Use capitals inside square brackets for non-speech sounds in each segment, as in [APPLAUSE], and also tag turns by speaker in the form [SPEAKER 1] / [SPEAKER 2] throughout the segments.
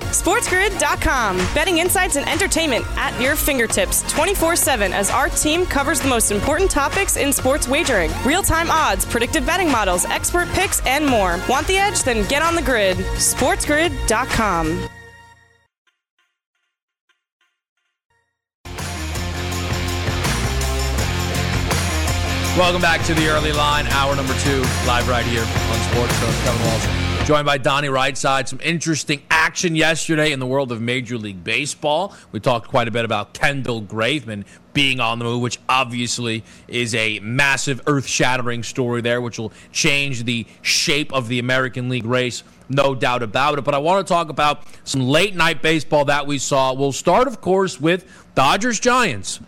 [SPEAKER 1] SportsGrid.com. Betting insights and entertainment at your fingertips 24 7 as our team covers the most important topics in sports wagering real time odds, predictive betting models, expert picks, and more. Want the edge? Then get on the grid. SportsGrid.com.
[SPEAKER 2] Welcome back to the early line, hour number two, live right here on Sports Coach Kevin Walsh. Joined by Donnie Rightside. Some interesting action yesterday in the world of Major League Baseball. We talked quite a bit about Kendall Graveman being on the move, which obviously is a massive, earth shattering story there, which will change the shape of the American League race, no doubt about it. But I want to talk about some late night baseball that we saw. We'll start, of course, with Dodgers Giants.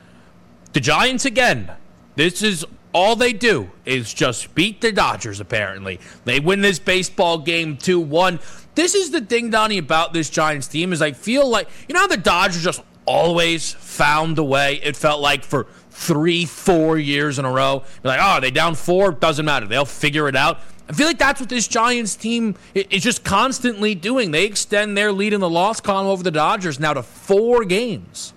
[SPEAKER 2] The Giants again. This is all they do is just beat the Dodgers, apparently. They win this baseball game 2 1. This is the thing, Donnie, about this Giants team is I feel like, you know how the Dodgers just always found a way? It felt like for three, four years in a row. You're like, oh, they down four? Doesn't matter. They'll figure it out. I feel like that's what this Giants team is just constantly doing. They extend their lead in the loss column over the Dodgers now to four games.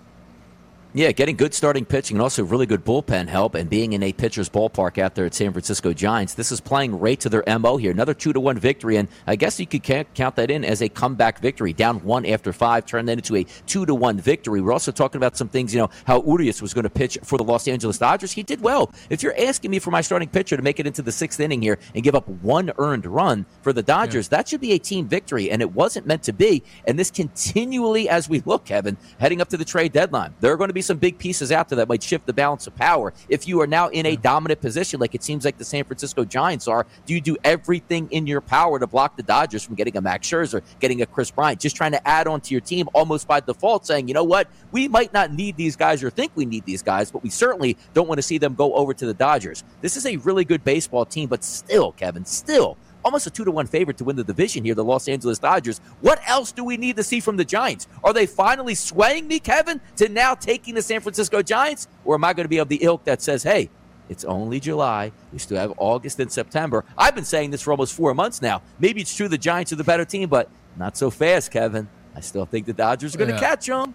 [SPEAKER 3] Yeah, getting good starting pitching and also really good bullpen help and being in a pitcher's ballpark out there at San Francisco Giants. This is playing right to their MO here. Another 2 to 1 victory, and I guess you could count that in as a comeback victory. Down one after five, turned that into a 2 to 1 victory. We're also talking about some things, you know, how Urias was going to pitch for the Los Angeles Dodgers. He did well. If you're asking me for my starting pitcher to make it into the sixth inning here and give up one earned run for the Dodgers, yeah. that should be a team victory, and it wasn't meant to be. And this continually, as we look, Kevin, heading up to the trade deadline, there are going to be some big pieces out there that might shift the balance of power. If you are now in a dominant position, like it seems like the San Francisco Giants are, do you do everything in your power to block the Dodgers from getting a Max Scherzer, getting a Kris Bryant, just trying to add on to your team almost by default, saying, you know what, we might not need these guys or think we need these guys, but we certainly don't want to see them go over to the Dodgers. This is a really good baseball team, but still, Kevin, still almost a two to one favorite to win the division here, the Los Angeles Dodgers. What else do we need to see from the Giants? Are they finally swaying me, Kevin, to now taking the San Francisco Giants? Or am I going to be of the ilk that says, hey, it's only July. We still have August and September. I've been saying this for almost four months now. Maybe it's true the Giants are the better team, but not so fast, Kevin. I still think the Dodgers are going to yeah. catch them.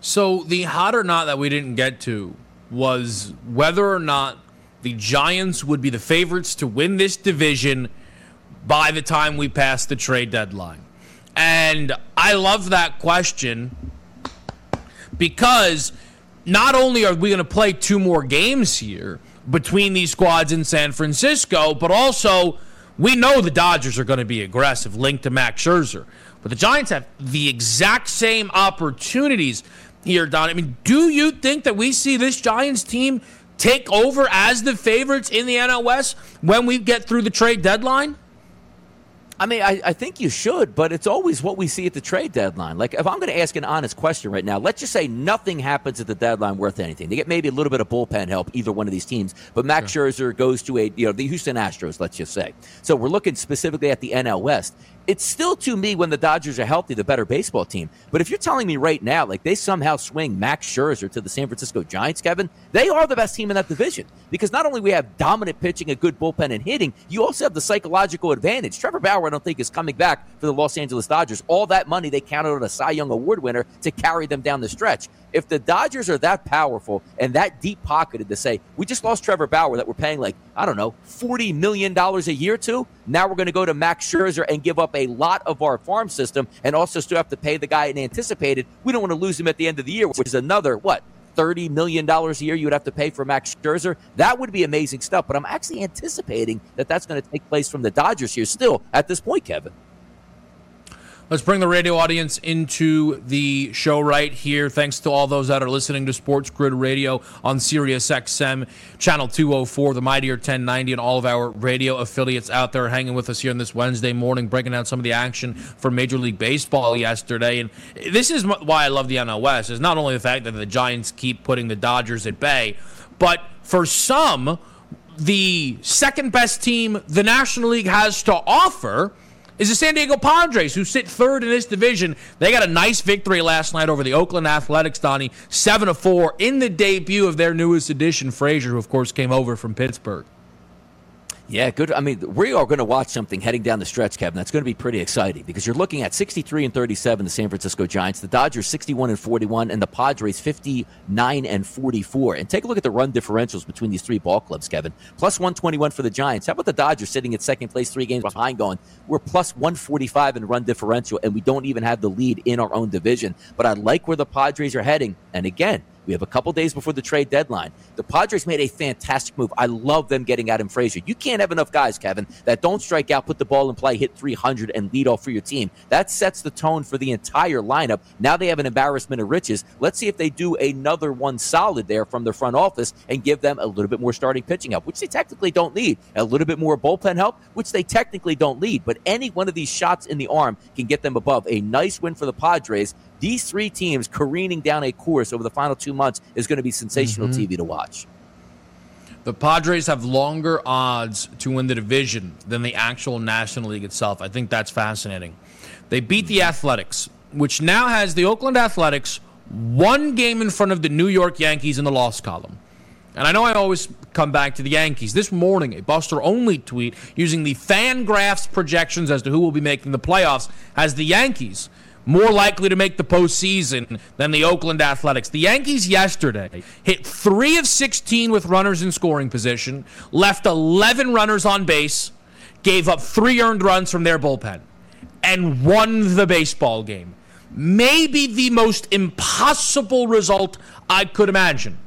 [SPEAKER 2] So the hot or not that we didn't get to was whether or not the Giants would be the favorites to win this division by the time we pass the trade deadline. And I love that question because not only are we going to play two more games here between these squads in San Francisco, but also we know the Dodgers are going to be aggressive, linked to Max Scherzer. But the Giants have the exact same opportunities here, Don. I mean, do you think that we see this Giants team take over as the favorites in the NL West when we get through the trade deadline?
[SPEAKER 3] I mean, I, I, think you should, but it's always what we see at the trade deadline. Like, if I'm going to ask an honest question right now, let's just say nothing happens at the deadline worth anything. They get maybe a little bit of bullpen help, either one of these teams, but Max sure. Scherzer goes to a, you know, the Houston Astros, let's just say. So we're looking specifically at the NL West it's still to me when the Dodgers are healthy, the better baseball team. But if you're telling me right now, like they somehow swing Max Scherzer to the San Francisco Giants, Kevin, they are the best team in that division because not only we have dominant pitching, a good bullpen, and hitting, you also have the psychological advantage. Trevor Bauer, I don't think, is coming back for the Los Angeles Dodgers. All that money they counted on a Cy Young Award winner to carry them down the stretch. If the Dodgers are that powerful and that deep pocketed to say, we just lost Trevor Bauer that we're paying like, I don't know, $40 million a year to, now we're going to go to Max Scherzer and give up a lot of our farm system and also still have to pay the guy in anticipated. We don't want to lose him at the end of the year, which is another, what, $30 million a year you would have to pay for Max Scherzer. That would be amazing stuff. But I'm actually anticipating that that's going to take place from the Dodgers here still at this point, Kevin.
[SPEAKER 2] Let's bring the radio audience into the show right here. Thanks to all those that are listening to Sports Grid Radio on Sirius XM, channel 204, the Mightier 1090, and all of our radio affiliates out there hanging with us here on this Wednesday morning, breaking down some of the action for Major League Baseball yesterday. And this is why I love the West, is not only the fact that the Giants keep putting the Dodgers at bay, but for some, the second best team the National League has to offer – is the San Diego Padres, who sit third in this division. They got a nice victory last night over the Oakland Athletics, Donnie, 7 to 4 in the debut of their newest addition, Frazier, who, of course, came over from Pittsburgh.
[SPEAKER 3] Yeah, good. I mean, we are going to watch something heading down the stretch, Kevin. That's going to be pretty exciting because you're looking at 63 and 37, the San Francisco Giants, the Dodgers 61 and 41, and the Padres 59 and 44. And take a look at the run differentials between these three ball clubs, Kevin. Plus 121 for the Giants. How about the Dodgers sitting at second place, three games behind, going, we're plus 145 in run differential, and we don't even have the lead in our own division. But I like where the Padres are heading. And again, we have a couple days before the trade deadline. The Padres made a fantastic move. I love them getting Adam Frazier. You can't have enough guys, Kevin, that don't strike out, put the ball in play, hit 300, and lead off for your team. That sets the tone for the entire lineup. Now they have an embarrassment of riches. Let's see if they do another one solid there from the front office and give them a little bit more starting pitching help, which they technically don't need. A little bit more bullpen help, which they technically don't need. But any one of these shots in the arm can get them above. A nice win for the Padres these three teams careening down a course over the final two months is going to be sensational mm-hmm. TV to watch.
[SPEAKER 2] The Padres have longer odds to win the division than the actual National League itself. I think that's fascinating. They beat the Athletics, which now has the Oakland Athletics one game in front of the New York Yankees in the loss column. And I know I always come back to the Yankees. This morning, a Buster Olney tweet using the Fangraphs projections as to who will be making the playoffs has the Yankees more likely to make the postseason than the Oakland Athletics. The Yankees yesterday hit three of 16 with runners in scoring position, left 11 runners on base, gave up three earned runs from their bullpen, and won the baseball game. Maybe the most impossible result I could imagine.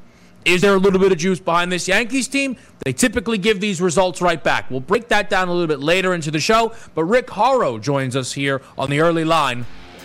[SPEAKER 2] Is there a little bit of juice behind this Yankees team? They typically give these results right back. We'll break that down a little bit later into the show, but Rick Horrow joins us here on the early line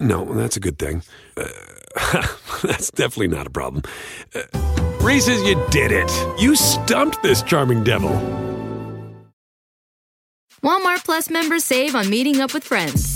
[SPEAKER 4] no, that's a good thing. Uh, [LAUGHS] that's definitely not a problem. Uh, Reese's, you did it. You stumped this charming devil.
[SPEAKER 5] Walmart Plus members save on meeting up with friends.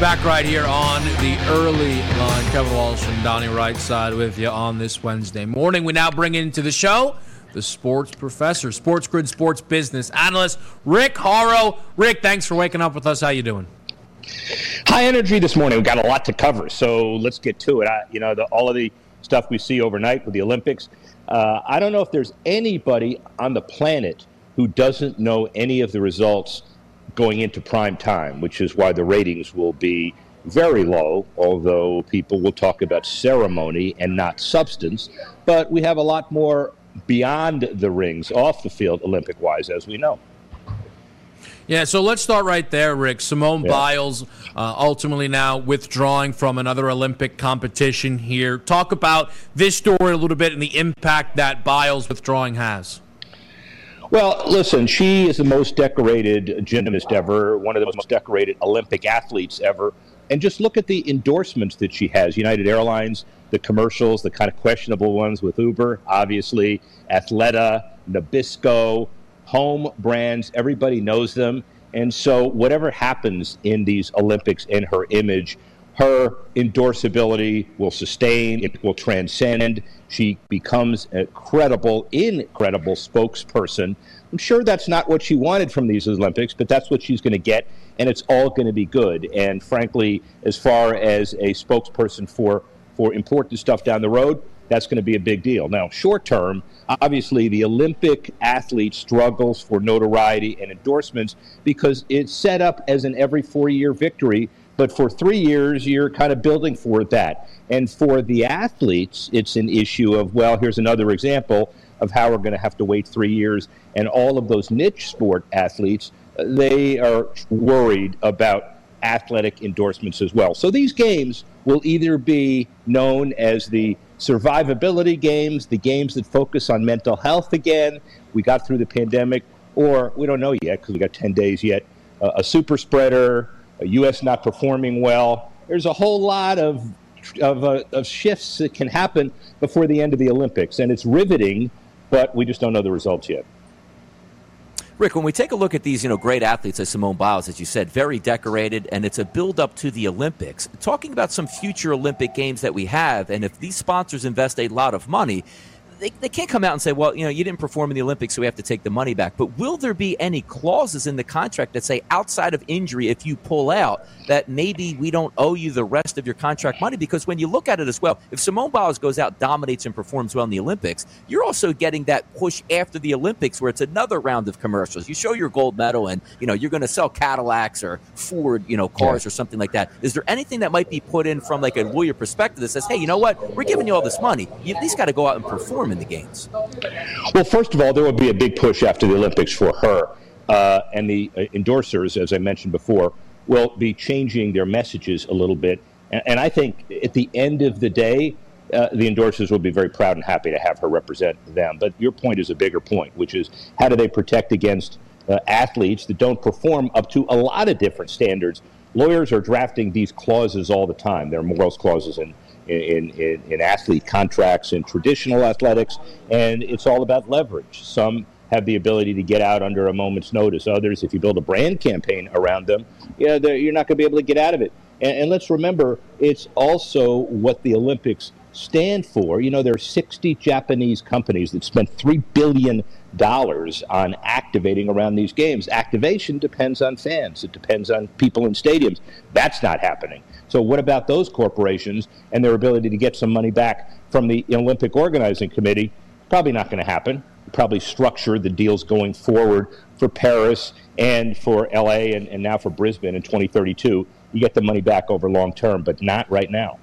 [SPEAKER 2] Back right here on the early line. Kevin Walsh and Donnie Rightside with you on this Wednesday morning. We now bring into the show the sports professor, Sports Grid sports business analyst, Rick Horrow. Rick, thanks for waking up with us. How you doing?
[SPEAKER 6] High energy this morning. We've got a lot to cover, so let's get to it. I, you know, the, all of the stuff we see overnight with the Olympics. Uh, I don't know if there's anybody on the planet who doesn't know any of the results going into prime time, which is why the ratings will be very low, although people will talk about ceremony and not substance. But we have a lot more beyond the rings, off the field, Olympic wise, as we know.
[SPEAKER 2] Yeah, so let's start right there, Rick. Simone
[SPEAKER 6] Yeah.
[SPEAKER 2] Biles uh, ultimately now withdrawing from another Olympic competition here. Talk about this story a little bit and the impact that Biles withdrawing has.
[SPEAKER 6] Well, listen, she is the most decorated gymnast ever, one of the most decorated Olympic athletes ever. And just look at the endorsements that she has United Airlines, the commercials, the kind of questionable ones with Uber, obviously, Athleta, Nabisco, home brands. Everybody knows them. And so, whatever happens in these Olympics in her image, her endorsability will sustain, it will transcend. She becomes a credible, incredible spokesperson. I'm sure that's not what she wanted from these Olympics, but that's what she's going to get, and it's all going to be good. And frankly, as far as a spokesperson for, for important stuff down the road, that's going to be a big deal. Now, short term, obviously, the Olympic athlete struggles for notoriety and endorsements because it's set up as an every four year victory. But for three years, you're kind of building for that. And for the athletes, it's an issue of, well, here's another example of how we're going to have to wait three years. And all of those niche sport athletes, they are worried about athletic endorsements as well. So these games will either be known as the survivability games, the games that focus on mental health again. We got through the pandemic, or we don't know yet because we got 10 days yet. Uh, a super spreader, U.S. not performing well. There's a whole lot of of, uh, of shifts that can happen before the end of the Olympics, and it's riveting, but we just don't know the results yet.
[SPEAKER 3] Rick, when we take a look at these, you know, great athletes as Simone Biles, as you said, very decorated, and it's a build up to the Olympics. Talking about some future Olympic games that we have, and if these sponsors invest a lot of money, they, they can't come out and say, well, you know, you didn't perform in the Olympics, so we have to take the money back. But will there be any clauses in the contract that say outside of injury, if you pull out, that maybe we don't owe you the rest of your contract money? Because when you look at it as well, if Simone Biles goes out, dominates, and performs well in the Olympics, you're also getting that push after the Olympics where it's another round of commercials. You show your gold medal, and you know you're going to sell Cadillacs or Ford, you know, cars or something like that. Is there anything that might be put in from like a lawyer perspective that says, hey, you know what, we're giving you all this money, you at least got to go out and perform in the games?
[SPEAKER 6] Well, first of all, there will be a big push after the Olympics for her. Uh, and the uh, endorsers, as I mentioned before, will be changing their messages a little bit. And, and I think at the end of the day, uh, the endorsers will be very proud and happy to have her represent them. But your point is a bigger point, which is how do they protect against uh, athletes that don't perform up to a lot of different standards? Lawyers are drafting these clauses all the time. There are morals clauses in in, in, in athlete contracts in traditional athletics, and it's all about leverage. Some have the ability to get out under a moment's notice. Others, if you build a brand campaign around them, yeah, they're- you're not going to be able to get out of it. And, and let's remember, it's also what the Olympics stand for. You know, there are 60 Japanese companies that spent $3 billion on activating around these games. Activation depends on fans, it depends on people in stadiums. That's not happening. So, what about those corporations and their ability to get some money back from the Olympic Organizing Committee? Probably not going to happen. Probably structure the deals going forward for Paris and for LA and, and now for Brisbane in 2032. You get the money back over long term, but not right now.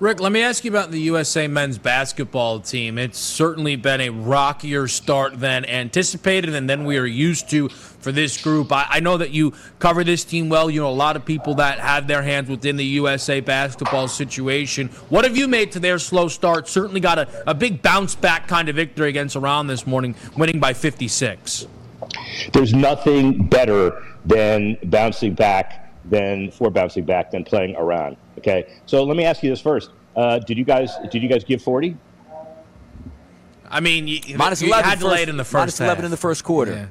[SPEAKER 2] Rick, let me ask you about the USA men's basketball team. It's certainly been a rockier start than anticipated and than we are used to for this group. I, I know that you cover this team well. You know a lot of people that have their hands within the USA basketball situation. What have you made to their slow start? Certainly got a, a big bounce back kind of victory against Iran this morning, winning by 56.
[SPEAKER 6] There's nothing better than bouncing back than for bouncing back than playing Iran. Okay, so let me ask you this first: uh, Did you guys did you guys give forty?
[SPEAKER 2] I mean, you,
[SPEAKER 3] Minus
[SPEAKER 2] you
[SPEAKER 3] 11
[SPEAKER 2] had to
[SPEAKER 3] first-
[SPEAKER 2] lay it in the first
[SPEAKER 3] minus 11
[SPEAKER 2] half.
[SPEAKER 3] in the first quarter.
[SPEAKER 2] Yeah.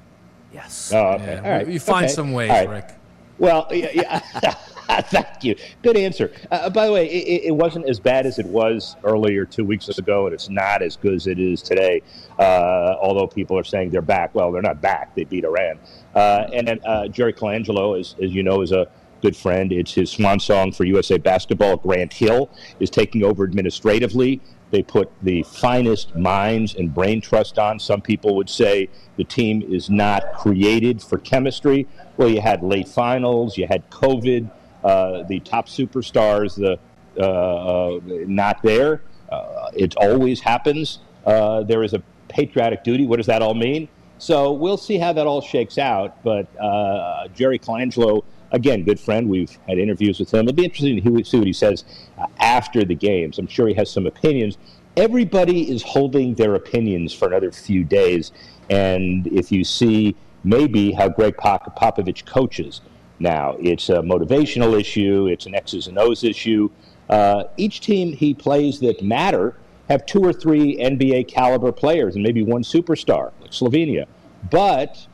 [SPEAKER 3] Yes.
[SPEAKER 6] Oh, okay.
[SPEAKER 2] Yeah,
[SPEAKER 6] All right.
[SPEAKER 2] you find
[SPEAKER 6] Okay.
[SPEAKER 2] some ways,
[SPEAKER 6] All right.
[SPEAKER 2] Rick.
[SPEAKER 6] Well, yeah, yeah. [LAUGHS] thank you. Good answer. Uh, by the way, it, it wasn't as bad as it was earlier two weeks ago, and it's not as good as it is today. Uh, although people are saying they're back. Well, they're not back. They beat Iran. Uh, and then uh, Jerry Colangelo, as, as you know, is a good friend. It's his swan song for USA basketball. Grant Hill is taking over administratively. They put the finest minds and brain trust on. Some people would say the team is not created for chemistry. Well, you had late finals, you had COVID, uh, the top superstars, the uh, uh, not there. Uh, it always happens. Uh, there is a patriotic duty. What does that all mean? So we'll see how that all shakes out. But uh, Jerry Colangelo, again, good friend. We've had interviews with him. It'll be interesting to see what he says uh, after the games. I'm sure he has some opinions. Everybody is holding their opinions for another few days. And if you see maybe how Gregg Pop- Popovich coaches now, it's a motivational issue, it's an X's and O's issue. Uh, each team he plays that matter have two or three NBA caliber players and maybe one superstar, like Slovenia. But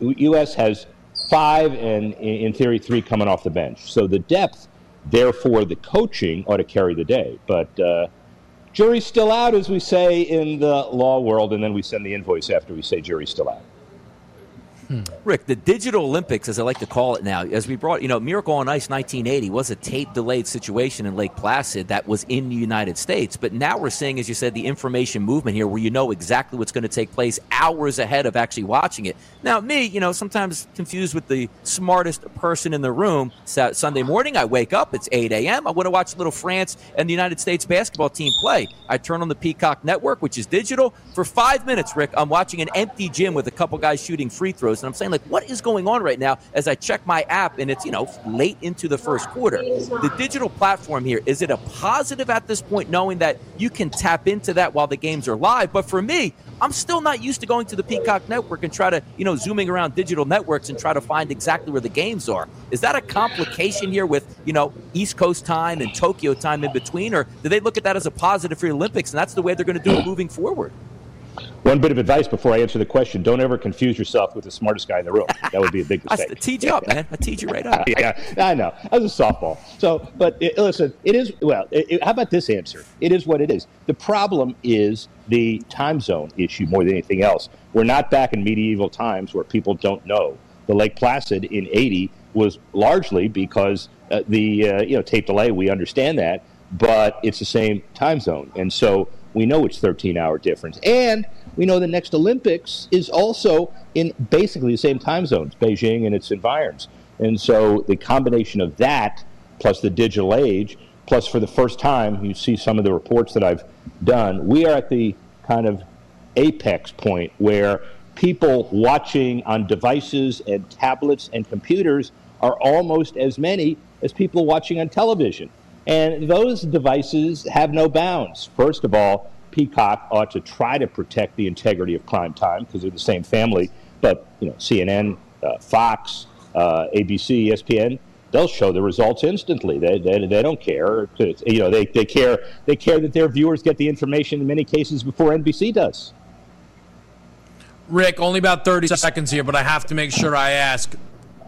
[SPEAKER 6] U.S. has five and, in theory, three coming off the bench. So the depth, therefore, the coaching ought to carry the day. But uh, jury's still out, as we say in the law world, and then we send the invoice after we say jury's still out.
[SPEAKER 3] Hmm. Rick, the Digital Olympics, as I like to call it now, as we brought, you know, Miracle on Ice 1980 was a tape delayed situation in Lake Placid that was in the United States. But now we're seeing, as you said, the information movement here where you know exactly what's going to take place hours ahead of actually watching it. Now, me, you know, sometimes confused with the smartest person in the room. Sunday morning, I wake up, it's 8 a.m. I want to watch little France and the United States basketball team play. I turn on the Peacock Network, which is digital. For five minutes, Rick, I'm watching an empty gym with a couple guys shooting free throws and I'm saying, like, what is going on right now as I check my app and it's, you know, late into the first quarter? The digital platform here, is it a positive at this point, knowing that you can tap into that while the games are live? But for me, I'm still not used to going to the Peacock Network and try to, you know, zooming around digital networks and try to find exactly where the games are. Is that a complication here with, you know, East Coast time and Tokyo time in between? Or do they look at that as a positive for the Olympics and that's the way they're going to do it moving forward?
[SPEAKER 6] One bit of advice before I answer the question: Don't ever confuse yourself with the smartest guy in the room. That would be a big [LAUGHS] mistake.
[SPEAKER 3] I teed you up, man. I teed you right up. [LAUGHS]
[SPEAKER 6] yeah, I know. I was a softball. So, but it, listen, it is well. It, how about this answer? It is what it is. The problem is the time zone issue more than anything else. We're not back in medieval times where people don't know. The Lake Placid in '80 was largely because uh, the uh, you know tape delay. We understand that, but it's the same time zone, and so we know it's 13 hour difference. And we know the next Olympics is also in basically the same time zones, Beijing and its environs. And so the combination of that plus the digital age, plus for the first time, you see some of the reports that I've done, we are at the kind of apex point where people watching on devices and tablets and computers are almost as many as people watching on television. And those devices have no bounds. First of all, Peacock ought to try to protect the integrity of prime time because they're the same family. But you know, CNN, uh, Fox, uh, ABC, ESPN, they'll show the results instantly. They, they, they don't care. You know, they, they care they care that their viewers get the information in many cases before NBC does.
[SPEAKER 2] Rick, only about 30 seconds here, but I have to make sure I ask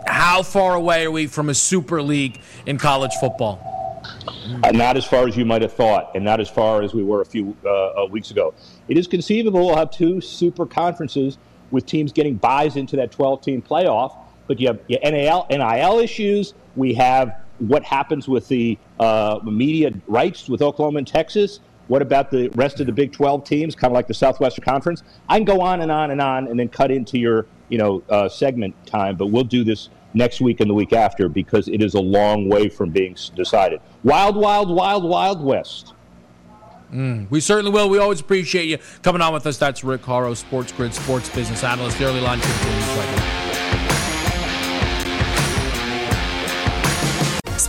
[SPEAKER 2] how far away are we from a super league in college football?
[SPEAKER 6] Uh, not as far as you might have thought, and not as far as we were a few uh, uh weeks ago. It is conceivable we'll have two super conferences with teams getting buys into that 12 team playoff, but you have your NIL, NIL issues. We have what happens with the uh, media rights with Oklahoma and Texas. What about the rest of the Big 12 teams, kind of like the Southwestern Conference? I can go on and on and on, and then cut into your you know uh, segment time, but we'll do this next week and the week after because it is a long way from being decided. Wild, wild, wild, wild west.
[SPEAKER 2] Mm, we certainly will. We always appreciate you coming on with us. That's Rick Horrow, Sports Grid sports business analyst. The early line continues right now.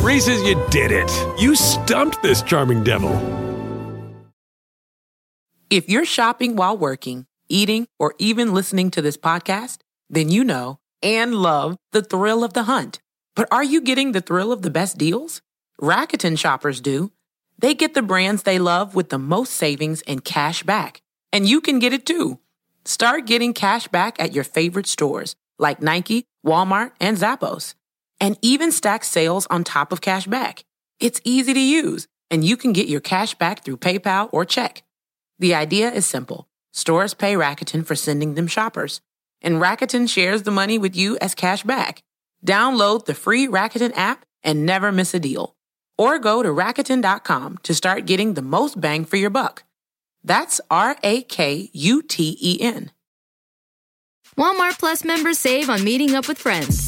[SPEAKER 4] Reese's, you did it. You stumped this charming devil.
[SPEAKER 7] If you're shopping while working, eating, or even listening to this podcast, then you know and love the thrill of the hunt. But are you getting the thrill of the best deals? Rakuten shoppers do. They get the brands they love with the most savings and cash back. And you can get it too. Start getting cash back at your favorite stores like Nike, Walmart, and Zappos. And even stack sales on top of cash back. It's easy to use, and you can get your cash back through PayPal or check. The idea is simple. Stores pay Rakuten for sending them shoppers, and Rakuten shares the money with you as cash back. Download the free Rakuten app and never miss a deal. Or go to Rakuten.com to start getting the most bang for your buck. That's R A K U T E N.
[SPEAKER 5] Walmart Plus members save on meeting up with friends.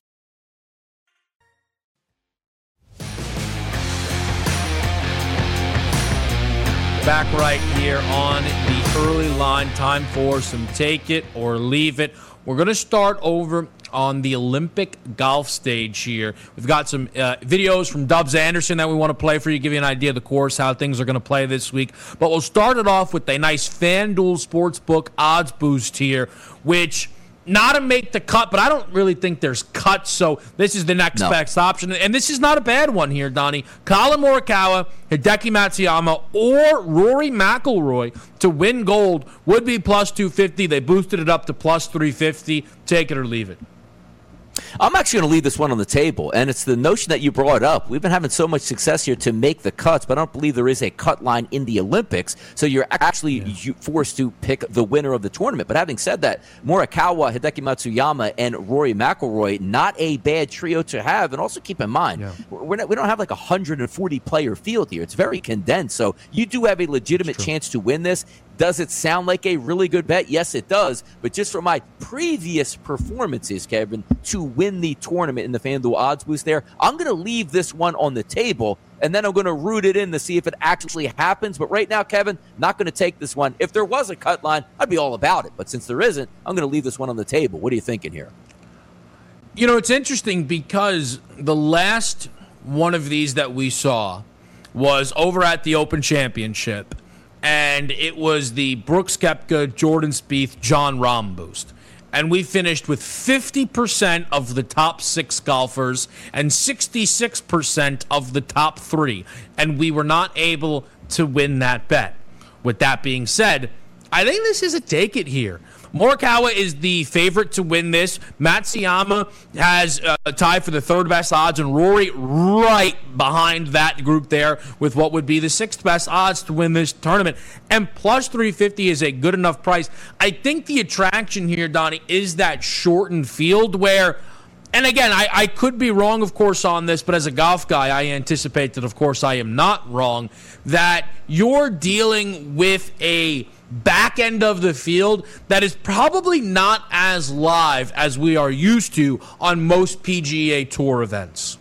[SPEAKER 2] Back right here on the early line. Time for some take it or leave it. We're going to start over on the Olympic golf stage here. We've got some uh, videos from Dubs Anderson that we want to play for you, give you an idea of the course, how things are going to play this week. But we'll start it off with a nice FanDuel Sportsbook odds boost here, which – not to make the cut, but I don't really think there's cuts. So this is the next no. best option, and this is not a bad one here, Donnie. Collin Morikawa, Hideki Matsuyama, or Rory McIlroy to win gold would be plus two fifty. They boosted it up to plus three fifty. Take it or leave it.
[SPEAKER 3] I'm actually going to leave this one on the table, and it's the notion that you brought up. We've been having so much success here to make the cuts, but I don't believe there is a cut line in the Olympics, so you're actually yeah. forced to pick the winner of the tournament. But having said that, Morikawa, Hideki Matsuyama, and Rory McIlroy, not a bad trio to have. And also keep in mind, yeah. we're not, we don't have like a 140 player field here. It's very condensed, so you do have a legitimate chance to win this. Does it sound like a really good bet? Yes, it does. But just from my previous performances, Kevin, to win the tournament in the FanDuel odds boost there, I'm going to leave this one on the table and then I'm going to root it in to see if it actually happens. But right now, Kevin, not going to take this one. If there was a cut line, I'd be all about it. But since there isn't, I'm going to leave this one on the table. What are you thinking here?
[SPEAKER 2] You know, it's interesting because the last one of these that we saw was over at the Open Championship and it was the Brooks Koepka, Jordan Spieth, Jon Rahm boost. And we finished with 50% of the top six golfers and 66% of the top three. And we were not able to win that bet. With that being said, I think this is a take it here. Morikawa is the favorite to win this. Matsuyama has uh, a tie for the third best odds, and Rory right behind that group there with what would be the sixth best odds to win this tournament. And plus 350 is a good enough price. I think the attraction here, Donnie, is that shortened field where and again, I, I could be wrong, of course, on this, but as a golf guy, I anticipate that, of course, I am not wrong, that you're dealing with a back end of the field that is probably not as live as we are used to on most PGA Tour events.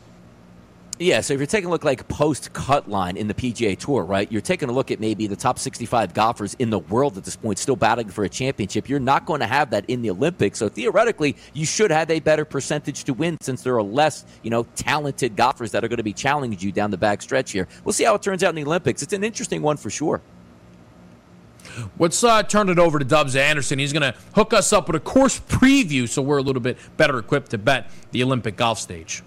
[SPEAKER 3] Yeah, so if you're taking a look like post cut line in the PGA Tour, right? You're taking a look at maybe the top 65 golfers in the world at this point, still battling for a championship. You're not going to have that in the Olympics. So theoretically, you should have a better percentage to win since there are less, you know, talented golfers that are going to be challenging you down the back stretch here. We'll see how it turns out in the Olympics. It's an interesting one for sure.
[SPEAKER 2] Let's uh, turn it over to Dubs Anderson. He's going to hook us up with a course preview so we're a little bit better equipped to bet the Olympic golf stage.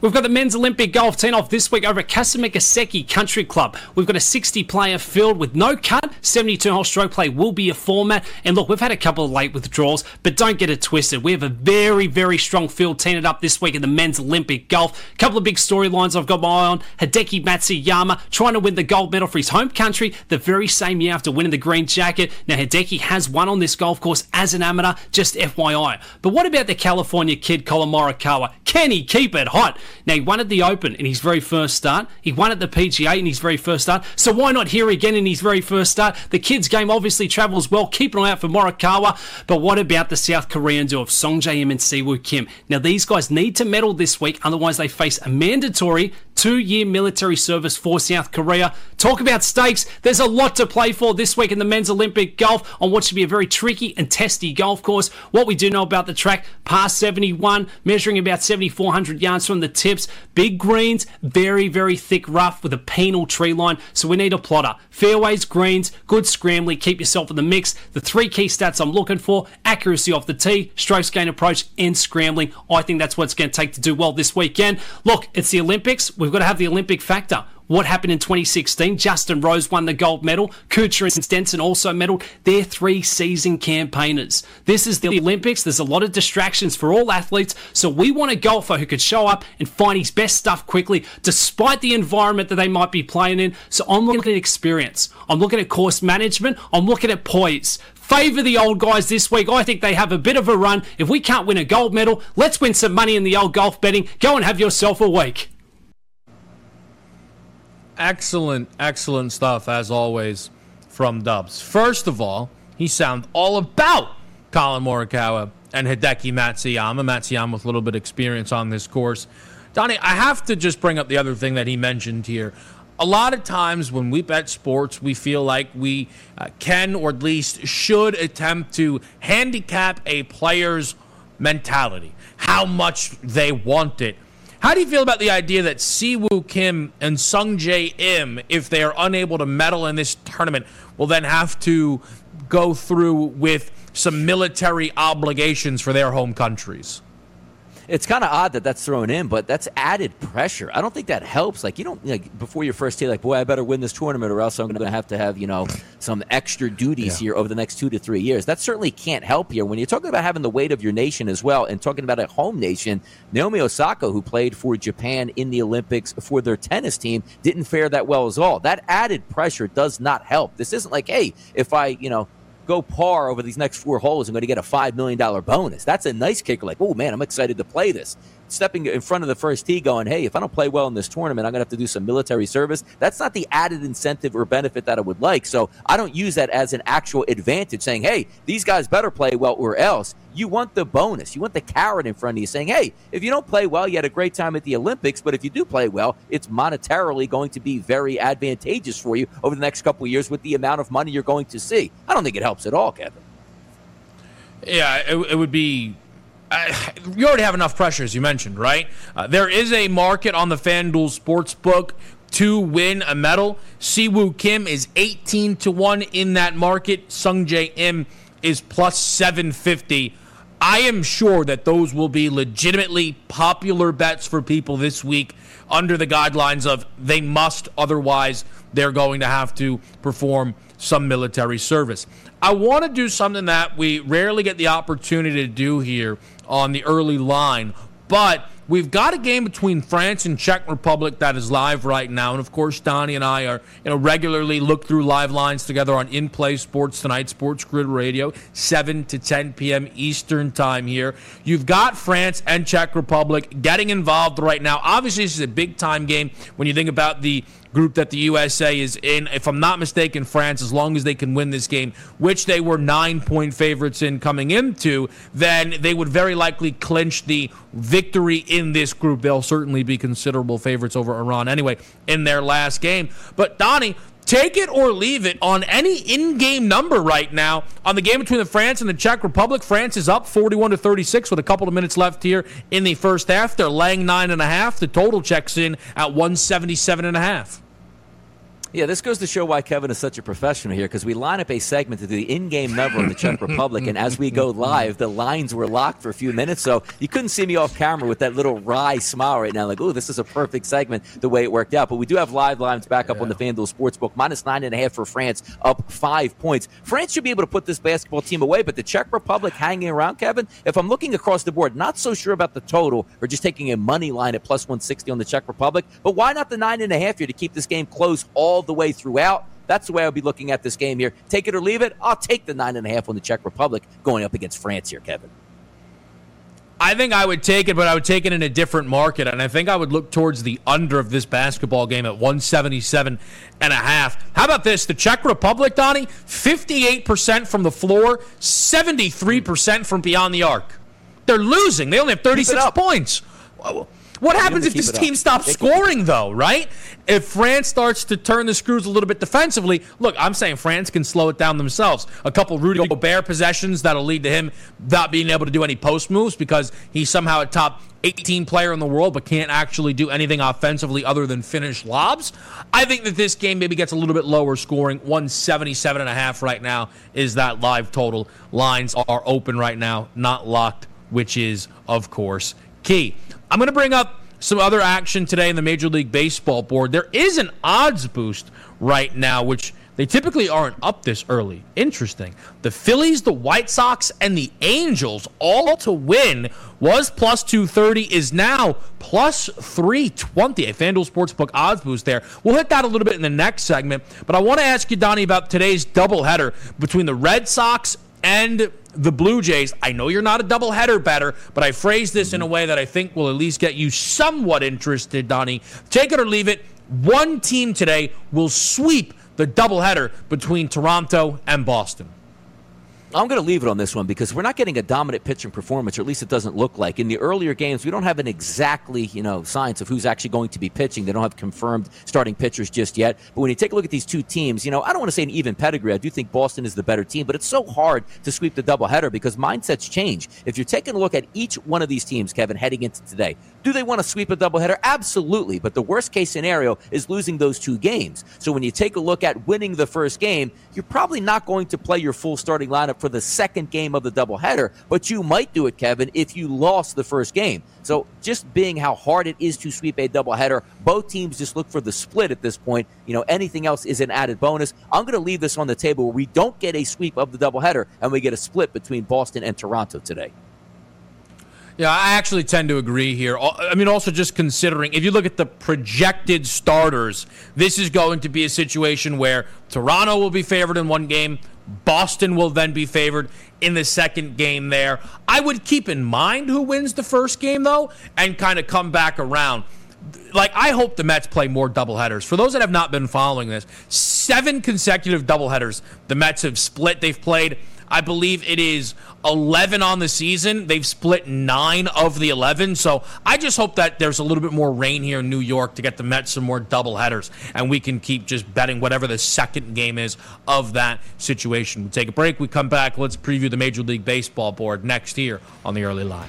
[SPEAKER 8] We've got the men's Olympic golf team off this week over at Kasumigaseki Country Club. We've got a 60 player field with no cut. 72 hole stroke play will be a format. And look, we've had a couple of late withdrawals, but don't get it twisted. We have a very, very strong field teamed up this week in the men's Olympic golf. A couple of big storylines I've got my eye on. Hideki Matsuyama trying to win the gold medal for his home country the very same year after winning the green jacket. Now, Hideki has won on this golf course as an amateur, just FYI. But what about the California kid, Collin Morikawa? Can he keep it hot? Now, he won at the Open in his very first start. He won at the PGA in his very first start. So why not here again in his very first start? The kids' game obviously travels well. Keep an eye out for Morikawa. But what about the South Korean duo of Sungjae Im and Siwoo Kim? Now, these guys need to medal this week, otherwise, they face a mandatory two year military service for South Korea. Talk about stakes. There's a lot to play for this week in the men's Olympic golf on what should be a very tricky and testy golf course. What we do know about the track, par 71, measuring about 7,400 yards from the tips. Big greens, very, very thick rough with a penal tree line. So we need a plotter. Fairways, greens, good scrambling, keep yourself in the mix. The three key stats I'm looking for accuracy off the tee, strokes gain approach, and scrambling. I think that's what it's going to take to do well this weekend. Look, it's the Olympics. We've got to have the Olympic factor. What happened in 2016? Justin Rose won the gold medal. Kuchar and Stenson also medaled. They're three season campaigners. This is the Olympics. There's a lot of distractions for all athletes. So we want a golfer who could show up and find his best stuff quickly, despite the environment that they might be playing in. So I'm looking at experience. I'm looking at course management. I'm looking at poise. Favour the old guys this week. I think they have a bit of a run. If we can't win a gold medal, let's win some money in the old golf betting. Go and have yourself a week.
[SPEAKER 2] Excellent, excellent stuff as always from Dubs. First of all, he sounded all about Collin Morikawa and Hideki Matsuyama. Matsuyama with a little bit of experience on this course. Donnie, I have to just bring up the other thing that he mentioned here. A lot of times when we bet sports, we feel like we uh, can or at least should attempt to handicap a player's mentality, how much they want it how do you feel about the idea that Siwoo Kim and Sung Jae Im, if they are unable to medal in this tournament, will then have to go through with some military obligations for their home countries?
[SPEAKER 3] It's kind of odd that that's thrown in, but that's added pressure. I don't think that helps. Like you don't like before your first day, like boy, I better win this tournament, or else I'm going to have to have you know some extra duties yeah. here over the next two to three years. That certainly can't help here. When you're talking about having the weight of your nation as well, and talking about a home nation, Naomi Osaka, who played for Japan in the Olympics for their tennis team, didn't fare that well as all. That added pressure does not help. This isn't like, hey, if I you know go par over these next four holes, I'm going to get a $5 million bonus. That's a nice kicker. Like, oh, man, I'm excited to play this. Stepping in front of the first tee going, hey, if I don't play well in this tournament, I'm going to have to do some military service. That's not the added incentive or benefit that I would like. So I don't use that as an actual advantage saying, hey, these guys better play well or else. You want the bonus. You want the carrot in front of you saying, hey, if you don't play well, you had a great time at the Olympics, but if you do play well, it's monetarily going to be very advantageous for you over the next couple years with the amount of money you're going to see. I don't think it helps at all, Kevin.
[SPEAKER 2] Yeah, it, it would be you already have enough pressure, as you mentioned, right? Uh, there is a market on the FanDuel Sportsbook to win a medal. Siwoo Kim is 18 to 1 in that market. Sung Jae Im is plus 750. I am sure that those will be legitimately popular bets for people this week under the guidelines of they must, otherwise, they're going to have to perform some military service. I want to do something that we rarely get the opportunity to do here on the early line, but We've got a game between France and Czech Republic that is live right now, and of course, Donnie and I are you know regularly look through live lines together on In Play Sports Tonight, Sports Grid Radio, 7 to 10 p.m. Eastern Time here. You've got France and Czech Republic getting involved right now. Obviously, this is a big time game when you think about the group that the USA is in. If I'm not mistaken, France, as long as they can win this game, which they were nine point favorites in coming into, then they would very likely clinch the victory in this group. They'll certainly be considerable favorites over Iran anyway in their last game. But Donnie, take it or leave it on any in-game number right now on the game between the France and the Czech Republic. France is up 41 to 36 with a couple of minutes left here in the first half. They're laying nine and a half. The total checks in at 177 and a half.
[SPEAKER 3] Yeah, this goes to show why Kevin is such a professional here because we line up a segment to do the in-game number of the Czech Republic, and as we go live, the lines were locked for a few minutes, so you couldn't see me off camera with that little wry smile right now, like, "Oh, this is a perfect segment." The way it worked out, but we do have live lines back up yeah. on the FanDuel Sportsbook, minus nine and a half for France, up five points. France should be able to put this basketball team away, but the Czech Republic hanging around, Kevin. If I'm looking across the board, not so sure about the total, or just taking a money line at plus 160 on the Czech Republic, but why not the nine and a half here to keep this game close all the way throughout. That's the way I'll be looking at this game here. Take it or leave it. I'll take the nine and a half on the Czech Republic going up against France here, Kevin.
[SPEAKER 2] I think I would take it, but I would take it in a different market. And I think I would look towards the under of this basketball game at 177 and a half. How about this? The Czech Republic, Donnie, 58% from the floor, 73% from beyond the arc. They're losing. They only have 36 points. What happens if this team stops scoring, though, right? If France starts to turn the screws a little bit defensively, look, I'm saying France can slow it down themselves. A couple Rudy Gobert possessions that'll lead to him not being able to do any post moves because he's somehow a top 18 player in the world but can't actually do anything offensively other than finish lobs. I think that this game maybe gets a little bit lower scoring. 177 and a half right now is that live total. Lines are open right now, not locked, which is of course key. I'm going to bring up some other action today in the Major League Baseball board. There is an odds boost right now which they typically aren't up this early. Interesting. The Phillies, the White Sox, and the Angels all to win was plus 230, is now plus 320. A FanDuel Sportsbook odds boost there. We'll hit that a little bit in the next segment. But I want to ask you, Donnie, about today's doubleheader between the Red Sox and the Blue Jays. I know you're not a doubleheader better, but I phrase this in a way that I think will at least get you somewhat interested, Donnie. Take it or leave it. One team today will sweep the doubleheader between Toronto and Boston.
[SPEAKER 3] I'm going to leave it on this one because we're not getting a dominant pitching performance, or at least it doesn't look like. In the earlier games, we don't have an exactly, you know, science of who's actually going to be pitching. They don't have confirmed starting pitchers just yet. But when you take a look at these two teams, you know, I don't want to say an even pedigree. I do think Boston is the better team, but it's so hard to sweep the doubleheader because mindsets change. If you're taking a look at each one of these teams, Kevin, heading into today, do they want to sweep a doubleheader? Absolutely. But the worst case scenario is losing those two games. So when you take a look at winning the first game, you're probably not going to play your full starting lineup for the second game of the doubleheader, but you might do it, Kevin, if you lost the first game. So just being how hard it is to sweep a doubleheader, both teams just look for the split at this point. You know, anything else is an added bonus. I'm going to leave this on the table where we don't get a sweep of the doubleheader and we get a split between Boston and Toronto today.
[SPEAKER 2] Yeah, I actually tend to agree here. I mean, also just considering if you look at the projected starters, this is going to be a situation where Toronto will be favored in one game, Boston will then be favored in the second game there. I would keep in mind who wins the first game, though, and kind of come back around. Like, I hope the Mets play more doubleheaders. For those that have not been following this, seven consecutive doubleheaders the Mets have split. They've played I believe it is 11 on the season. They've split nine of the 11. So I just hope that there's a little bit more rain here in New York to get the Mets some more double headers, and we can keep just betting whatever the second game is of that situation. We take a break. We come back. Let's preview the Major League Baseball board next here on the early line.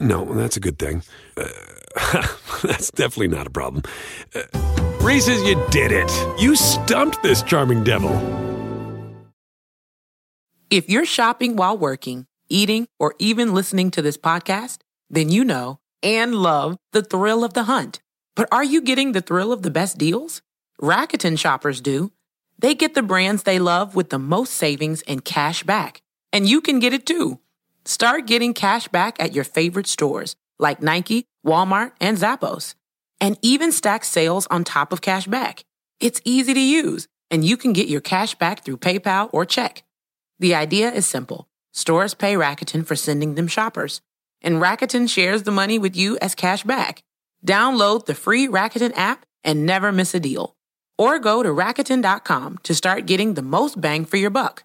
[SPEAKER 4] no, that's a good thing. Uh, [LAUGHS] that's definitely not a problem. Uh, Reese's, you did it. You stumped this charming devil.
[SPEAKER 7] If you're shopping while working, eating, or even listening to this podcast, then you know and love the thrill of the hunt. But are you getting the thrill of the best deals? Rakuten shoppers do. They get the brands they love with the most savings and cash back. And you can get it too. Start getting cash back at your favorite stores like Nike, Walmart, and Zappos and even stack sales on top of cash back. It's easy to use, and you can get your cash back through PayPal or check. The idea is simple. Stores pay Rakuten for sending them shoppers, and Rakuten shares the money with you as cash back. Download the free Rakuten app and never miss a deal. Or go to Rakuten.com to start getting the most bang for your buck.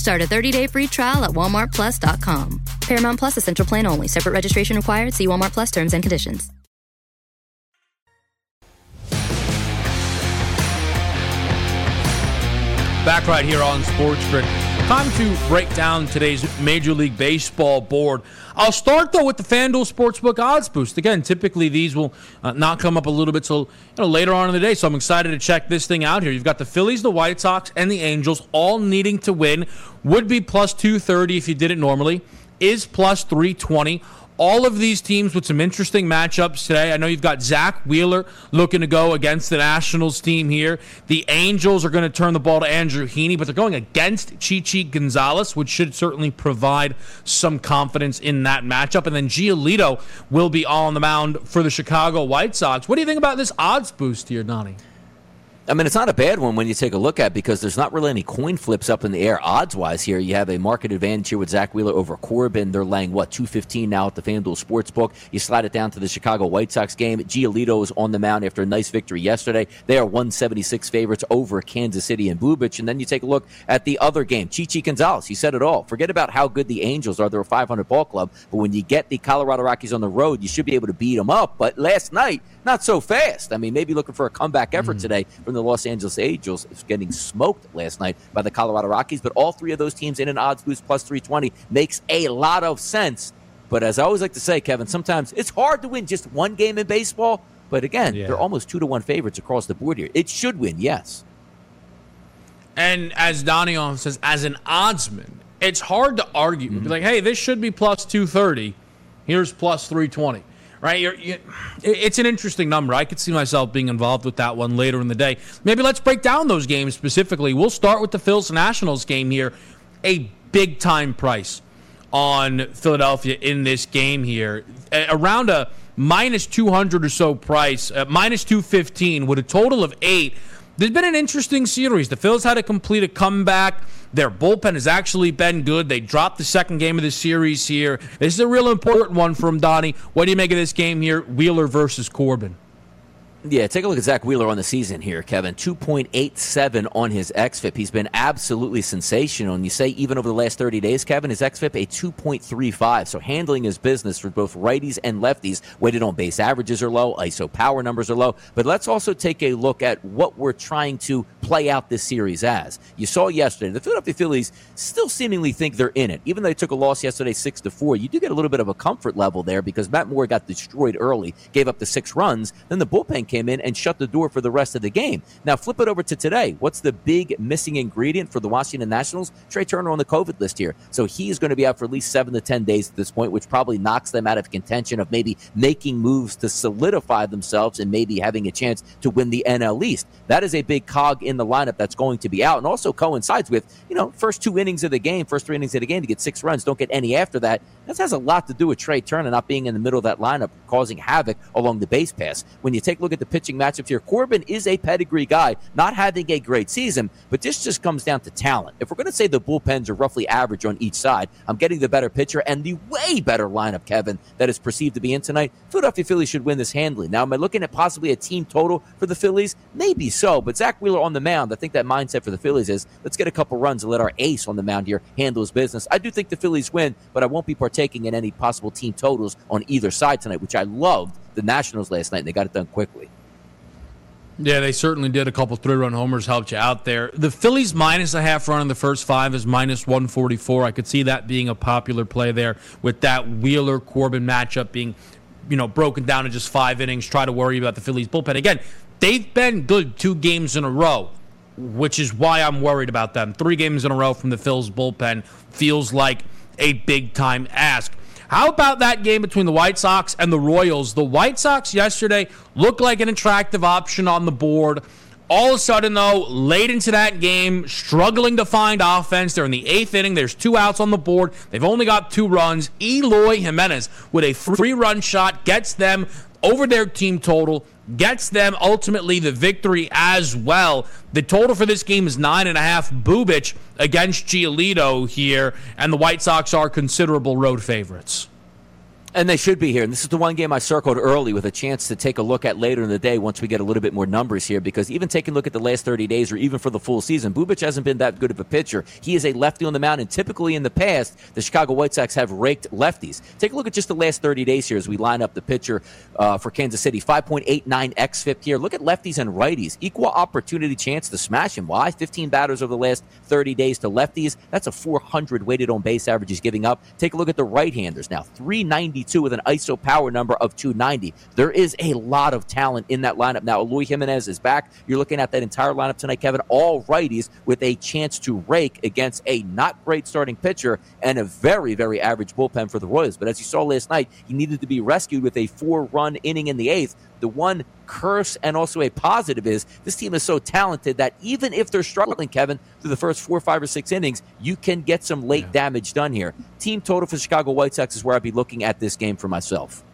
[SPEAKER 5] Start a 30-day free trial at walmartplus.com. Paramount Plus a central plan only. Separate registration required. See Walmart Plus terms and conditions.
[SPEAKER 2] Back right here on Sports Grid. Time to break down today's Major League Baseball board. I'll start though with the FanDuel Sportsbook odds boost. Again, typically these will uh, not come up a little bit till you know, later on in the day, so I'm excited to check this thing out here. You've got the Phillies, the White Sox, and the Angels all needing to win. Would be plus 230 if you did it normally. Is plus 320 all of these teams with some interesting matchups today. I know you've got Zack Wheeler looking to go against the Nationals team here. The Angels are going to turn the ball to Andrew Heaney, but they're going against Chichi Gonzalez, which should certainly provide some confidence in that matchup. And then Giolito will be on the mound for the Chicago White Sox. What do you think about this odds boost here, Donnie?
[SPEAKER 3] I mean, it's not a bad one when you take a look at because there's not really any coin flips up in the air odds wise here. You have a market advantage here with Zack Wheeler over Corbin. They're laying, what, 215 now at the FanDuel Sportsbook. You slide it down to the Chicago White Sox game. Giolito is on the mound after a nice victory yesterday. They are 176 favorites over Kansas City and Bubic. And then you take a look at the other game, Chichi Gonzalez. He said it all. Forget about how good the Angels are. They're a 500 ball club. But when you get the Colorado Rockies on the road, you should be able to beat them up. But last night, not so fast. I mean, maybe looking for a comeback effort mm. today from the Los Angeles Angels, getting smoked last night by the Colorado Rockies. But all three of those teams in an odds boost plus 320 makes a lot of sense. But as I always like to say, Kevin, sometimes it's hard to win just one game in baseball. But again, yeah. they're almost two to one favorites across the board here. It should win, yes.
[SPEAKER 2] And as Donnie says, as an oddsman, it's hard to argue. Mm-hmm. Like, hey, this should be plus 230. Here's plus 320 right? You, it's an interesting number. I could see myself being involved with that one later in the day. Maybe let's break down those games specifically. We'll start with the Phils Nationals game here. A big time price on Philadelphia in this game here. Around a minus 200 or so price, uh, minus 215 with a total of eight. There's been an interesting series. The Phils had to complete a comeback. Their bullpen has actually been good. They dropped the second game of the series here. This is a real important one from Donnie. What do you make of this game here, Wheeler versus Corbin?
[SPEAKER 3] Yeah, take a look at Zack Wheeler on the season here, Kevin. 2.87 on his XFIP. He's been absolutely sensational. And you say even over the last 30 days, Kevin, his XFIP a 2.35. So handling his business for both righties and lefties. Weighted on base averages are low, ISO power numbers are low. But let's also take a look at what we're trying to play out this series as. You saw yesterday, the Philadelphia Phillies still seemingly think they're in it. Even though they took a loss yesterday 6 to 4, you do get a little bit of a comfort level there because Matt Moore got destroyed early, gave up the six runs. Then the bullpen came in and shut the door for the rest of the game. Now, flip it over to today. What's the big missing ingredient for the Washington Nationals? Trea Turner on the COVID list here. So he is going to be out for at least seven to 10 days at this point, which probably knocks them out of contention of maybe making moves to solidify themselves and maybe having a chance to win the NL East. That is a big cog in the lineup that's going to be out and also coincides with, you know, first two innings of the game, first three innings of the game to get six runs, don't get any after that. That has a lot to do with Trea Turner not being in the middle of that lineup, causing havoc along the base pass. When you take a look at the pitching matchups here. Corbin is a pedigree guy, not having a great season, but this just comes down to talent. If we're going to say the bullpens are roughly average on each side, I'm getting the better pitcher and the way better lineup, Kevin, that is perceived to be in tonight. Philadelphia Phillies should win this handily. Now, am I looking at possibly a team total for the Phillies? Maybe so, but Zack Wheeler on the mound, I think that mindset for the Phillies is let's get a couple runs and let our ace on the mound here handle his business. I do think the Phillies win, but I won't be partaking in any possible team totals on either side tonight, which I loved the Nationals last night, and they got it done quickly.
[SPEAKER 2] Yeah, they certainly did. A couple three run homers helped you out there. The Phillies minus a half run in the first five is minus 144. I could see that being a popular play there with that Wheeler Corbin matchup being, you know, broken down in just five innings. Try to worry about the Phillies bullpen. Again, they've been good two games in a row, which is why I'm worried about them. Three games in a row from the Phillies bullpen feels like a big time ask. How about that game between the White Sox and the Royals? The White Sox yesterday looked like an attractive option on the board. All of a sudden, though, late into that game, struggling to find offense. They're in the eighth inning. There's two outs on the board. They've only got two runs. Eloy Jimenez with a three run shot gets them over their team total gets them ultimately the victory as well. The total for this game is nine and a half. Bubic against Giolito here, and the White Sox are considerable road favorites.
[SPEAKER 3] And they should be here. And this is the one game I circled early with a chance to take a look at later in the day once we get a little bit more numbers here. Because even taking a look at the last 30 days or even for the full season, Bubic hasn't been that good of a pitcher. He is a lefty on the mound, and typically in the past, the Chicago White Sox have raked lefties. Take a look at just the last 30 days here as we line up the pitcher uh, for Kansas City 5.89 xFIP here. Look at lefties and righties. Equal opportunity chance to smash him. Why? 15 batters over the last 30 days to lefties. That's a 400 weighted on base average he's giving up. Take a look at the right handers now 392 with an ISO power number of 290. There is a lot of talent in that lineup. Now, Eloy Jimenez is back. You're looking at that entire lineup tonight, Kevin. All righties with a chance to rake against a not great starting pitcher and a very, very average bullpen for the Royals. But as you saw last night, he needed to be rescued with a four run inning in the eighth. The one curse and also a positive is this team is so talented that even if they're struggling, Kevin, through the first four, five, or six innings, you can get some late yeah. damage done here. Team total for Chicago White Sox is where I'd be looking at this game for myself.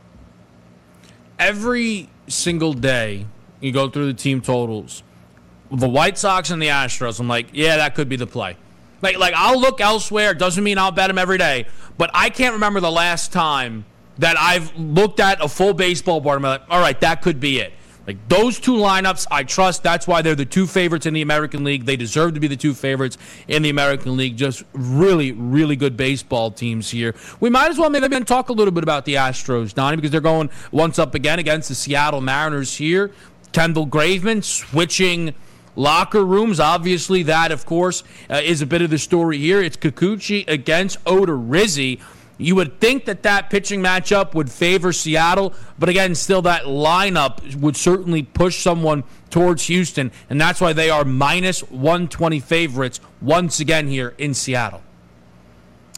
[SPEAKER 2] Every single day, you go through the team totals. The White Sox and the Astros, I'm like, yeah, that could be the play. Like, like I'll look elsewhere. Doesn't mean I'll bet them every day, but I can't remember the last time that I've looked at a full baseball board. And I'm like, all right, that could be it. Like those two lineups, I trust. That's why they're the two favorites in the American League. They deserve to be the two favorites in the American League. Just really, really good baseball teams here. We might as well maybe talk a little bit about the Astros, Donnie, because they're going once up again against the Seattle Mariners here. Kendall Graveman switching locker rooms. Obviously, that, of course, uh, is a bit of the story here. It's Kikuchi against Odorizzi. You would think that that pitching matchup would favor Seattle, but again, still that lineup would certainly push someone towards Houston, and that's why they are minus 120 favorites once again here in Seattle.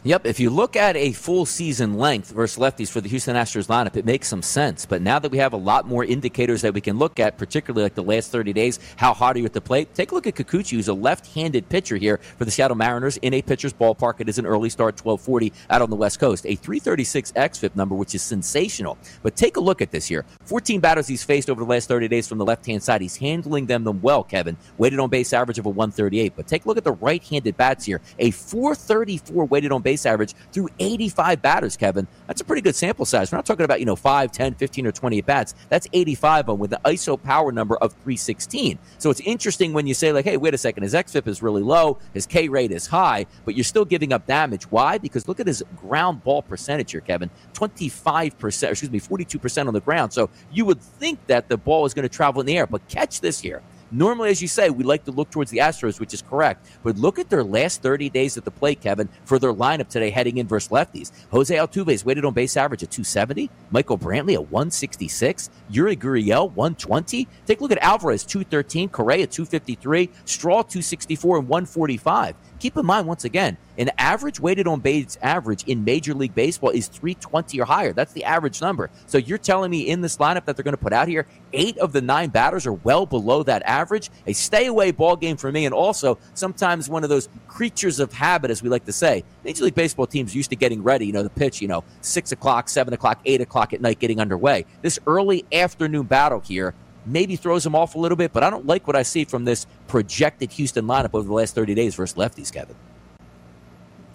[SPEAKER 3] Yep, if you look at a full season length versus lefties for the Houston Astros lineup, it makes some sense. But now that we have a lot more indicators that we can look at, particularly like the last 30 days, how hot are you at the plate? Take a look at Kikuchi, who's a left-handed pitcher here for the Seattle Mariners in a pitcher's ballpark. It is an early start, 1240 out on the West Coast. A 336 xFIP number, which is sensational. But take a look at this here. 14 batters he's faced over the last 30 days from the left-hand side. He's handling them, them well, Kevin. Weighted on base average of a 138. But take a look at the right-handed bats here. A 434 weighted on base average through 85 batters, Kevin. That's a pretty good sample size. We're not talking about, you know, 5, 10, 15, or 20 at bats. That's 85 of them with an ISO power number of 316. So it's interesting when you say, like, hey, wait a second, his XFIP is really low, his K rate is high, but you're still giving up damage. Why? Because look at his ground ball percentage here, Kevin. 25%, excuse me, 42% on the ground. So you would think that the ball is going to travel in the air. But catch this here. Normally, as you say, we like to look towards the Astros, which is correct. But look at their last 30 days at the plate, Kevin, for their lineup today heading in versus lefties. Jose Altuve is weighted on base average at 270. Michael Brantley at 166. Yuli Gurriel 120. Take a look at Alvarez 213. Correa 253. Straw 264 and 145. Keep in mind, once again, an average weighted on base average in Major League Baseball is 320 or higher. That's the average number. So you're telling me in this lineup that they're going to put out here, eight of the nine batters are well below that average? A stay away ball game for me. And also, sometimes one of those creatures of habit, as we like to say. Major League Baseball teams used to getting ready, you know, the pitch, you know, six o'clock, seven o'clock, eight o'clock at night getting underway. This early afternoon battle here maybe throws them off a little bit, but I don't like what I see from this projected Houston lineup over the last 30 days versus lefties, Kevin.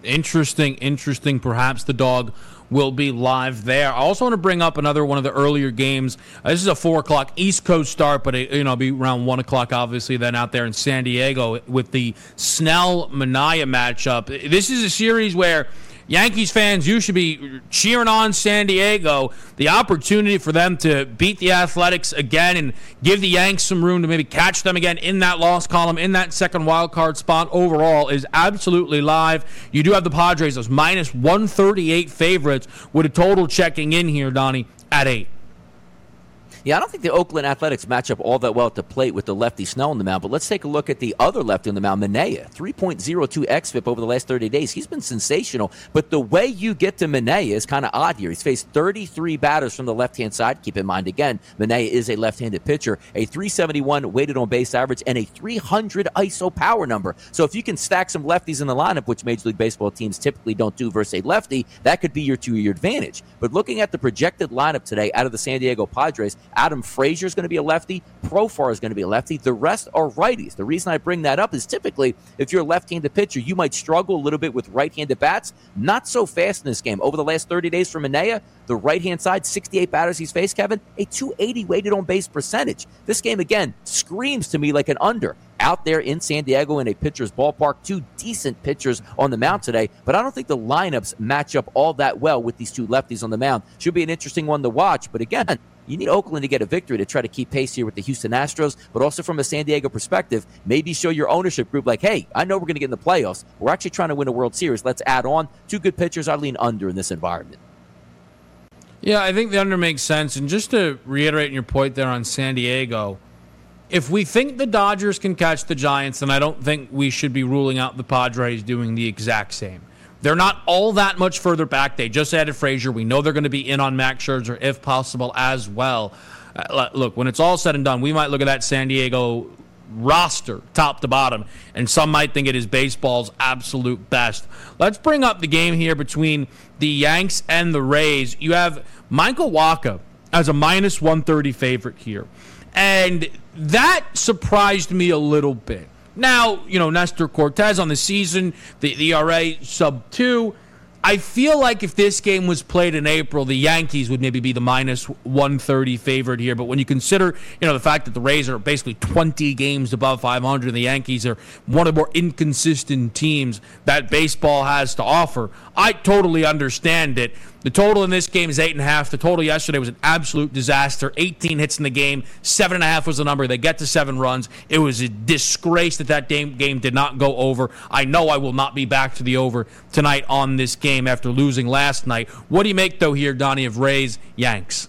[SPEAKER 2] Interesting, interesting. Perhaps the dog will be live there. I also want to bring up another one of the earlier games. Uh, this is a four o'clock East Coast start, but it, you know, be around one o'clock, obviously. Then out there in San Diego with the Snell Mania matchup. This is a series where Yankees fans, you should be cheering on San Diego. The opportunity for them to beat the Athletics again and give the Yanks some room to maybe catch them again in that loss column, in that second wild card spot overall is absolutely live. You do have the Padres as minus 138 favorites with a total checking in here, Donnie, at eight.
[SPEAKER 3] Yeah, I don't think the Oakland Athletics match up all that well at the plate with the lefty Snell on the mound, but let's take a look at the other lefty on the mound, Manaea. 3.02 XFIP over the last 30 days. He's been sensational, but the way you get to Manaea is kind of odd here. He's faced 33 batters from the left hand side. Keep in mind, again, Manaea is a left handed pitcher, a 371 weighted on base average, and a 300 ISO power number. So if you can stack some lefties in the lineup, which Major League Baseball teams typically don't do versus a lefty, that could be your two year advantage. But looking at the projected lineup today out of the San Diego Padres, Adam Frazier is going to be a lefty. Profar is going to be a lefty. The rest are righties. The reason I bring that up is typically if you're a left-handed pitcher, you might struggle a little bit with right-handed bats. Not so fast in this game. Over the last 30 days for Manaea, the right-hand side, 68 batters he's faced, Kevin, a 280 weighted on base percentage. This game again screams to me like an under out there in San Diego in a pitcher's ballpark. Two decent pitchers on the mound today, but I don't think the lineups match up all that well with these two lefties on the mound. Should be an interesting one to watch. But again, you need Oakland to get a victory to try to keep pace here with the Houston Astros, but also from a San Diego perspective, maybe show your ownership group like, hey, I know we're going to get in the playoffs. We're actually trying to win a World Series. Let's add on two good pitchers. I lean under in this environment.
[SPEAKER 2] Yeah, I think the under makes sense. And just to reiterate your point there on San Diego, if we think the Dodgers can catch the Giants, then I don't think we should be ruling out the Padres doing the exact same. They're not all that much further back. They just added Frazier. We know they're going to be in on Max Scherzer if possible as well. Uh, look, when it's all said and done, we might look at that San Diego roster top to bottom, and some might think it is baseball's absolute best. Let's bring up the game here between the Yanks and the Rays. You have Michael Wacha as a minus 130 favorite here. And that surprised me a little bit. Now, you know, Nestor Cortes on the season, the, ERA sub two. I feel like if this game was played in April, the Yankees would maybe be the minus 130 favorite here. But when you consider, you know, the fact that the Rays are basically 20 games above 500 and the Yankees are one of the more inconsistent teams that baseball has to offer, I totally understand it. The total in this game is eight and a half. The total yesterday was an absolute disaster. 18 hits in the game. Seven and a half was the number. They get to seven runs. It was a disgrace that that game, game did not go over. I know I will not be back to the over tonight on this game after losing last night. What do you make, though, here, Donnie, of Rays Yanks?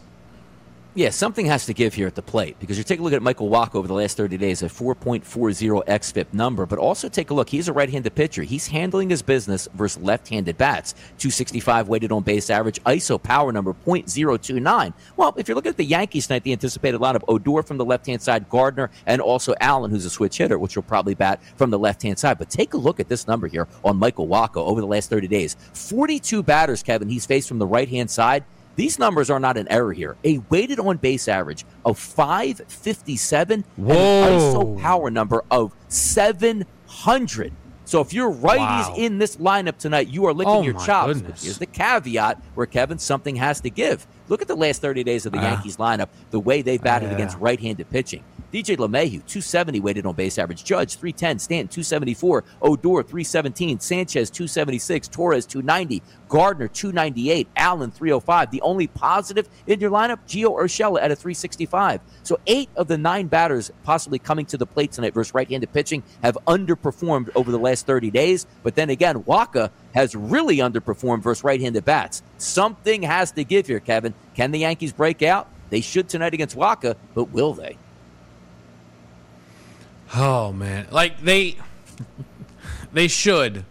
[SPEAKER 3] Yeah, something has to give here at the plate because you take a look at Michael Wacha over the last 30 days, a 4.40 xFIP number, but also take a look. He's a right handed pitcher. He's handling his business versus left handed bats. 265 weighted on base average, ISO power number 0.029. Well, if you're looking at the Yankees tonight, they anticipated a lot of Odor from the left hand side, Gardner, and also Allen, who's a switch hitter, which will probably bat from the left hand side. But take a look at this number here on Michael Wacha over the last 30 days 42 batters, Kevin, he's faced from the right hand side. These numbers are not an error here. A weighted on base average of 557
[SPEAKER 2] Whoa.
[SPEAKER 3] and an ISO power number of 700. So if you're righties
[SPEAKER 2] Wow.
[SPEAKER 3] in this lineup tonight, you are licking
[SPEAKER 2] Oh,
[SPEAKER 3] your chops.
[SPEAKER 2] goodness.
[SPEAKER 3] Here's the caveat where Kevin something has to give. Look at the last 30 days of the
[SPEAKER 2] Yeah.
[SPEAKER 3] Yankees lineup, the way they've batted
[SPEAKER 2] Yeah.
[SPEAKER 3] against right-handed pitching. DJ LeMahieu, 270 weighted on base average. Judge, 310. Stanton, 274. Odor, 317. Sanchez, 276. Torres, 290. Gardner, 298. Allen, 305. The only positive in your lineup, Gio Urshela at a 365. So eight of the nine batters possibly coming to the plate tonight versus right-handed pitching have underperformed over the last 30 days. But then again, Wacha has really underperformed versus right-handed bats. Something has to give here, Kevin. Can the Yankees break out? They should tonight against Wacha, but will they?
[SPEAKER 2] Oh man, like they, they should,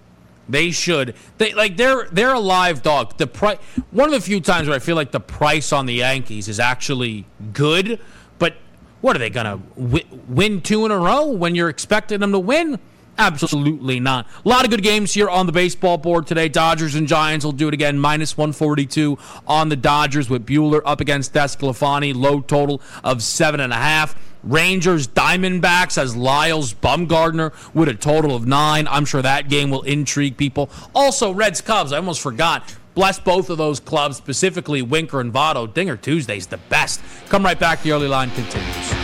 [SPEAKER 2] they should. They like they're they're a live dog. The price. One of the few times where I feel like the price on the Yankees is actually good, but what are they gonna wi- win two in a row when you're expecting them to win? Absolutely not. A lot of good games here on the baseball board today. Dodgers and Giants will do it again. Minus 142 on the Dodgers with Buehler up against DeSclafani. Low total of seven and a half. Rangers Diamondbacks as Lyles Bumgarner with a total of nine. I'm sure that game will intrigue people. Also, Reds Cubs. I almost forgot. Bless both of those clubs, specifically Winker and Votto. Dinger Tuesday's the best. Come right back. The early line continues.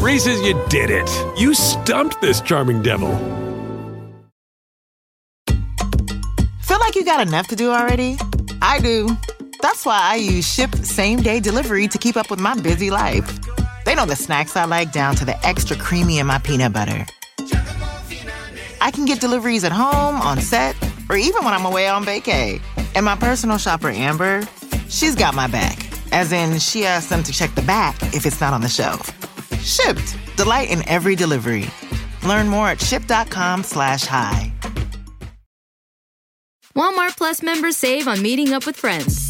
[SPEAKER 4] Reese's, you did it. You stumped this charming devil.
[SPEAKER 9] Feel like you got enough to do already? I do. That's why I use Shipt Same Day Delivery to keep up with my busy life. They know the snacks I like down to the extra creamy in my peanut butter. I can get deliveries at home, on set, or even when I'm away on vacay. And my personal shopper, Amber, she's got my back. As in, she asks them to check the back if it's not on the shelf. Shipt. Delight in every delivery. Learn more at shipt.com slash hi.
[SPEAKER 5] Walmart Plus members save on meeting up with friends.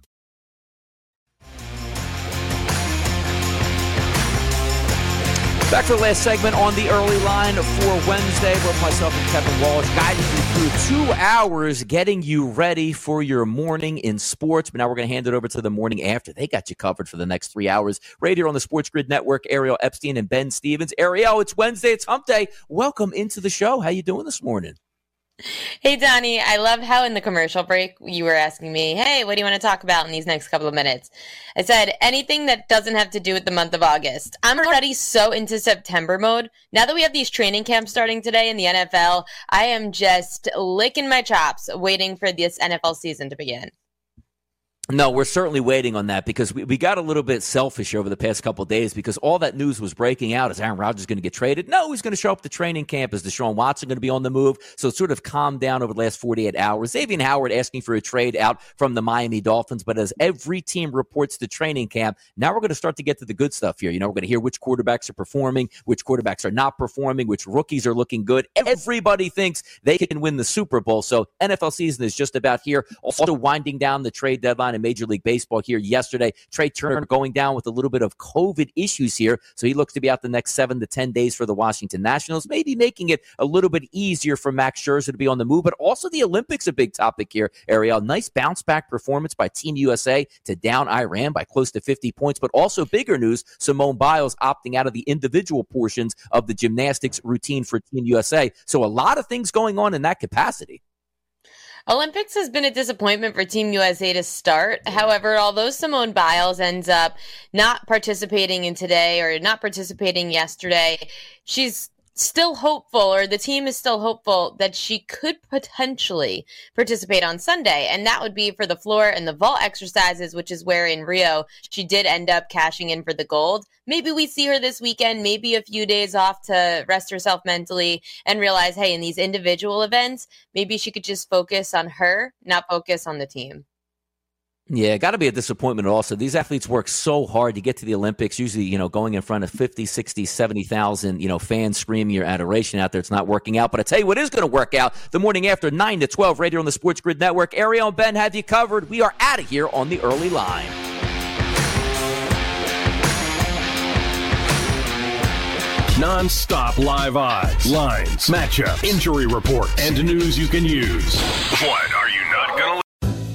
[SPEAKER 3] Back for the last segment on the early line for Wednesday. With myself and Kevin Walsh guiding you through two hours, getting you ready for your morning in sports. But now we're going to hand it over to the morning after. They got you covered for the next three hours. Right here on the Sports Grid Network, Ariel Epstein and Ben Stevens. Ariel, it's Wednesday. It's Hump Day. Welcome into the show. How you doing this morning?
[SPEAKER 10] Hey, Donnie, I love how in the commercial break you were asking me, hey, what do you want to talk about in these next couple of minutes? I said, anything that doesn't have to do with the month of August. I'm oh. already so into September mode. Now that we have these training camps starting today in the NFL, I am just licking my chops waiting for this NFL season to begin.
[SPEAKER 3] No, we're certainly waiting on that because we, we got a little bit selfish over the past couple days because all that news was breaking out. Is Aaron Rodgers going to get traded? No, he's going to show up to training camp. Is Deshaun Watson going to be on the move? So it sort of calmed down over the last 48 hours. Xavier Howard asking for a trade out from the Miami Dolphins. But as every team reports to training camp, now we're going to start to get to the good stuff here. You know, we're going to hear which quarterbacks are performing, which quarterbacks are not performing, which rookies are looking good. Everybody thinks they can win the Super Bowl. So NFL season is just about here. Also winding down the trade deadline in Major League Baseball here yesterday. Trea Turner going down with a little bit of COVID issues here. So he looks to be out the next seven to 10 days for the Washington Nationals, maybe making it a little bit easier for Max Scherzer to be on the move. But also the Olympics, a big topic here, Ariel. Nice bounce back performance by Team USA to down Iran by close to 50 points. But also bigger news Simone Biles opting out of the individual portions of the gymnastics routine for Team USA. So a lot of things going on in that capacity.
[SPEAKER 10] Olympics has been a disappointment for Team USA to start. However, although Simone Biles ends up not participating in today or not participating yesterday, she's still hopeful, or the team is still hopeful that she could potentially participate on Sunday. And that would be for the floor and the vault exercises, which is where in Rio she did end up cashing in for the gold. Maybe we see her this weekend, maybe a few days off to rest herself mentally and realize, hey, in these individual events, maybe she could just focus on her, not focus on the team.
[SPEAKER 3] Yeah, got to be a disappointment also. These athletes work so hard to get to the Olympics, usually, you know, going in front of 50, 60, 70,000, you know, fans screaming your adoration out there. It's not working out. But I tell you what is going to work out the morning after 9 to 12 right here on the Sports Grid Network. Ariel and Ben have you covered. We are out of here on the early line.
[SPEAKER 11] Non-stop live odds, lines, matchups, injury reports, and news you can use. What are